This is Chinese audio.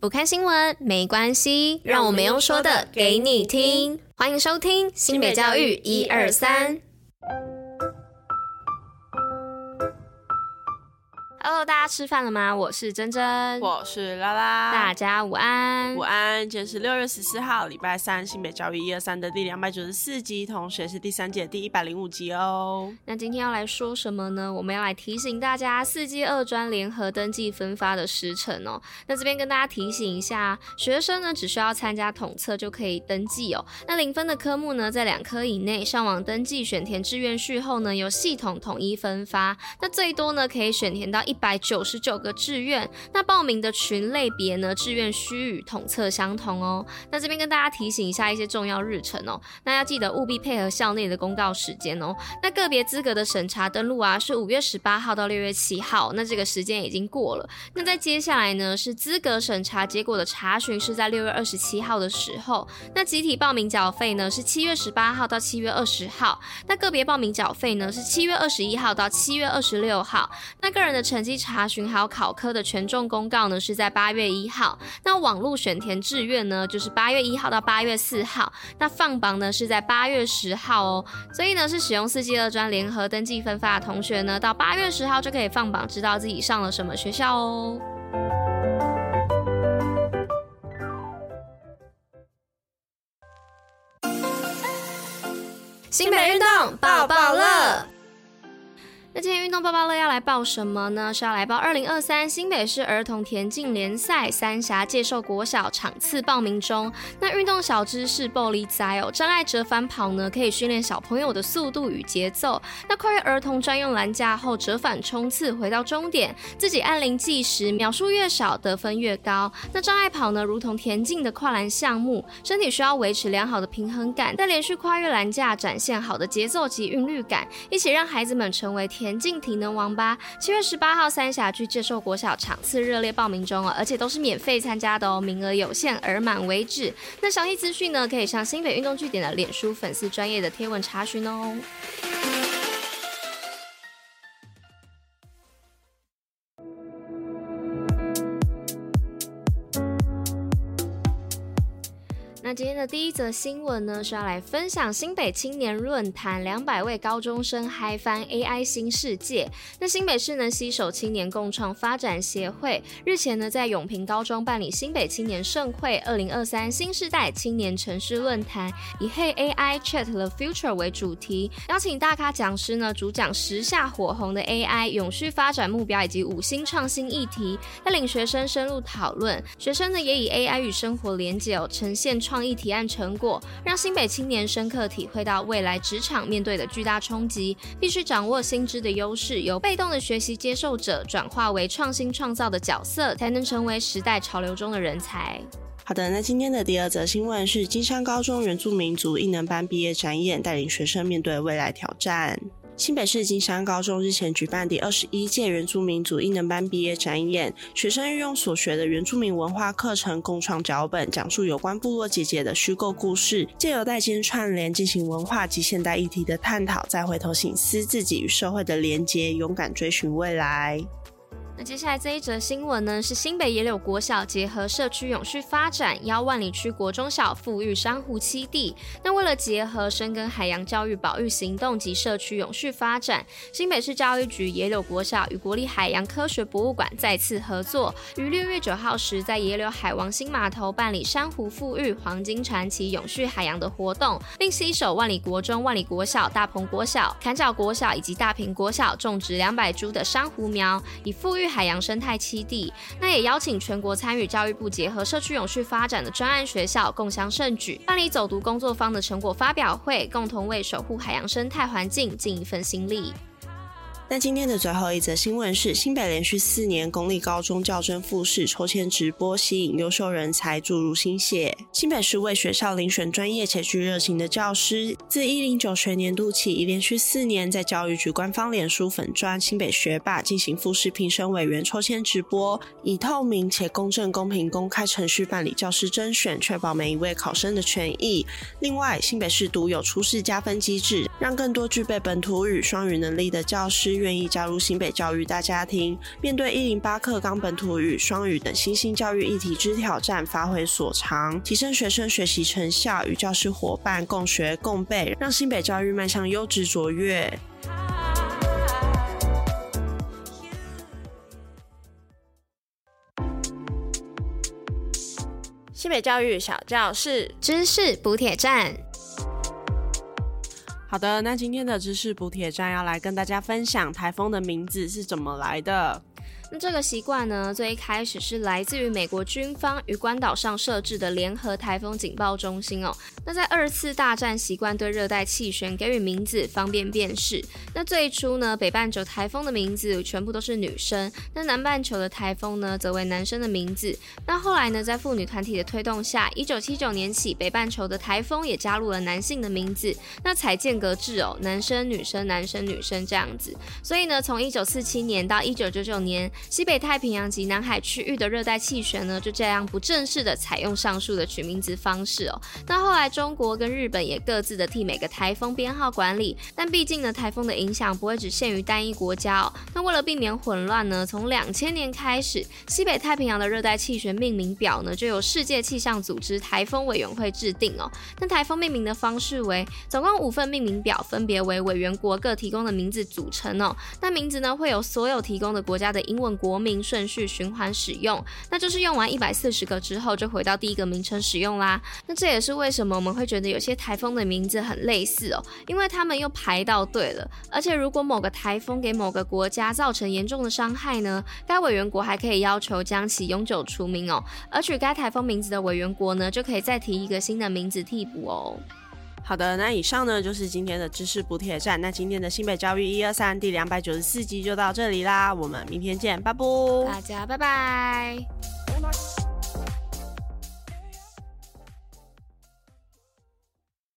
不看新闻没关系，让我们用说的给你听。欢迎收听新北教育一二三。Hello，大家吃饭了吗？我是珍珍，我是拉拉，大家午安，午安。今天是六月十四号，礼拜三，新北教育一二三的第两百九十四集，同时也是第三节第一百零五集哦。那今天要来说什么呢？我们要来提醒大家四技二专联合登记分发的时程哦。那这边跟大家提醒一下，学生呢只需要参加统测就可以登记哦。那零分的科目呢，在两科以内上网登记选填志愿序后呢，由系统统一分发。那最多呢可以选填到一。百九十九个志愿，那报名的群类别呢？志愿须与统测相同哦。那这边跟大家提醒一下一些重要日程哦。那要记得务必配合校内的公告时间哦。那个别资格的审查登录啊，是五月十八号到六月七号，那这个时间已经过了。那在接下来呢，是资格审查结果的查询，是在六月二十七号的时候。那集体报名缴费呢，是七月十八号到七月二十号。那个别报名缴费呢，是七月二十一号到七月二十六号。那个人的成绩。查询还有考科的权重公告呢，是在八月一号。那网络选填志愿呢，就是八月一号到八月四号。那放榜呢，是在八月十号哦。所以呢，是使用四技二专联合登记分发的同学呢，到八月十号就可以放榜，知道自己上了什么学校哦。新北运动抱抱乐。那今天运动报报乐要来报什么呢？是要来报二零二三新北市儿童田径联赛三峡介寿国小场次报名中。那运动小知识报哩知哦，障碍折返跑呢，可以训练小朋友的速度与节奏。那跨越儿童专用栏架后折返冲刺回到终点，自己按铃计时，秒数越少得分越高。那障碍跑呢，如同田径的跨栏项目，身体需要维持良好的平衡感，在连续跨越栏架展现好的节奏及韵律感，一起让孩子们成为田径体能王吧！七月十八号三峡区接受国小场次热烈报名中哦，而且都是免费参加的哦，名额有限，而满为止。那详细资讯呢，可以上新北运动据点的脸书粉丝专业的贴文查询哦。那今天的第一则新闻呢，是要来分享新北青年论坛两百位高中生嗨翻 AI 新世界。那新北市呢，携手青年共创发展协会，日前呢，在永平高中办理新北青年盛会二零二三新世代青年城市论坛，以 Hey AI Chat the Future 为主题，邀请大咖讲师呢，主讲时下火红的 AI 永续发展目标以及五星创新议题，带领学生深入讨论。学生呢，也以 AI 与生活连结哦，呈现创。创意提案成果，让新北青年深刻体会到未来职场面对的巨大冲击，必须掌握新知的优势，由被动的学习接受者转化为创新创造的角色，才能成为时代潮流中的人才。好的，那今天的第二则新闻是金山高中原住民族艺能班毕业展演，带领学生面对未来挑战。新北市金山高中日前举办第二十一届原住民族艺能班毕业展演，学生运用所学的原住民文化课程，共创脚本，讲述有关部落姐姐的虚构故事，借由代间串联，进行文化及现代议题的探讨，再回头醒思自己与社会的连结，勇敢追寻未来。那接下来这一则新闻呢，是新北野柳国小结合社区永续发展，邀万里区国中小复育珊瑚栖地。那为了结合深耕海洋教育保育行动及社区永续发展，新北市教育局野柳国小与国立海洋科学博物馆再次合作，于六月九号时在野柳海王星码头办理珊瑚复育、黄金传奇、永续海洋的活动，并携手万里国中、万里国小、大鹏国小、坎角国小以及大坪国小种植两百株的珊瑚苗，以复育。海洋生态基地，那也邀请全国参与教育部结合社区永续发展的专案学校共襄盛举，办理走读工作坊的成果发表会，共同为守护海洋生态环境尽一份心力。那今天的最后一则新闻是，新北连续四年公立高中教甄复试抽签直播，吸引优秀人才注入心血。新北市为学校遴选专业且具热情的教师，自一零九学年度起，已连续四年在教育局官方脸书粉专新北学霸进行复试评审委员抽签直播，以透明且公正、公平、公开程序办理教师甄选，确保每一位考生的权益。另外，新北市独有初试加分机制，让更多具备本土语、双语能力的教师愿意加入新北教育大家庭，面对一零八课纲本土语、双语等新兴教育议题之挑战，发挥所长，提升学生学习成效，与教师伙伴共学共备，让新北教育迈向优质卓越。新北教育小教室，知识补铁站。好的，那今天的知识补铁站要来跟大家分享台风的名字是怎么来的。那这个习惯呢，最一开始是来自于美国军方与关岛上设置的联合台风警报中心哦。那在二次大战习惯对热带气旋给予名字，方便辨识。那最初呢，北半球台风的名字全部都是女生，那南半球的台风呢，则为男生的名字。那后来呢，在妇女团体的推动下，一九七九年起，北半球的台风也加入了男性的名字，那才间隔制哦，男生女生男生女生这样子。所以呢，从一九四七年到一九九九年。西北太平洋及南海区域的热带气旋呢，就这样不正式的采用上述的取名字方式哦。那后来中国跟日本也各自的替每个台风编号管理，但毕竟呢，台风的影响不会只限于单一国家哦。那为了避免混乱呢，从两千年开始，西北太平洋的热带气旋命名表呢，就由世界气象组织台风委员会制定哦。那台风命名的方式为总共五份命名表，分别为委员国各提供的名字组成哦。那名字呢，会有所有提供的国家的英文。国名顺序循环使用，那就是用完一百四十个之后，就回到第一个名称使用啦。那这也是为什么我们会觉得有些台风的名字很类似哦，因为他们又排到对了。而且如果某个台风给某个国家造成严重的伤害呢，该委员国还可以要求将其永久除名哦。而取该台风名字的委员国呢，就可以再提一个新的名字替补哦。好的，那以上呢就是今天的知识补铁站。那今天的新北教育一二三第两百九十四集就到这里啦，我们明天见，拜拜。大家拜拜。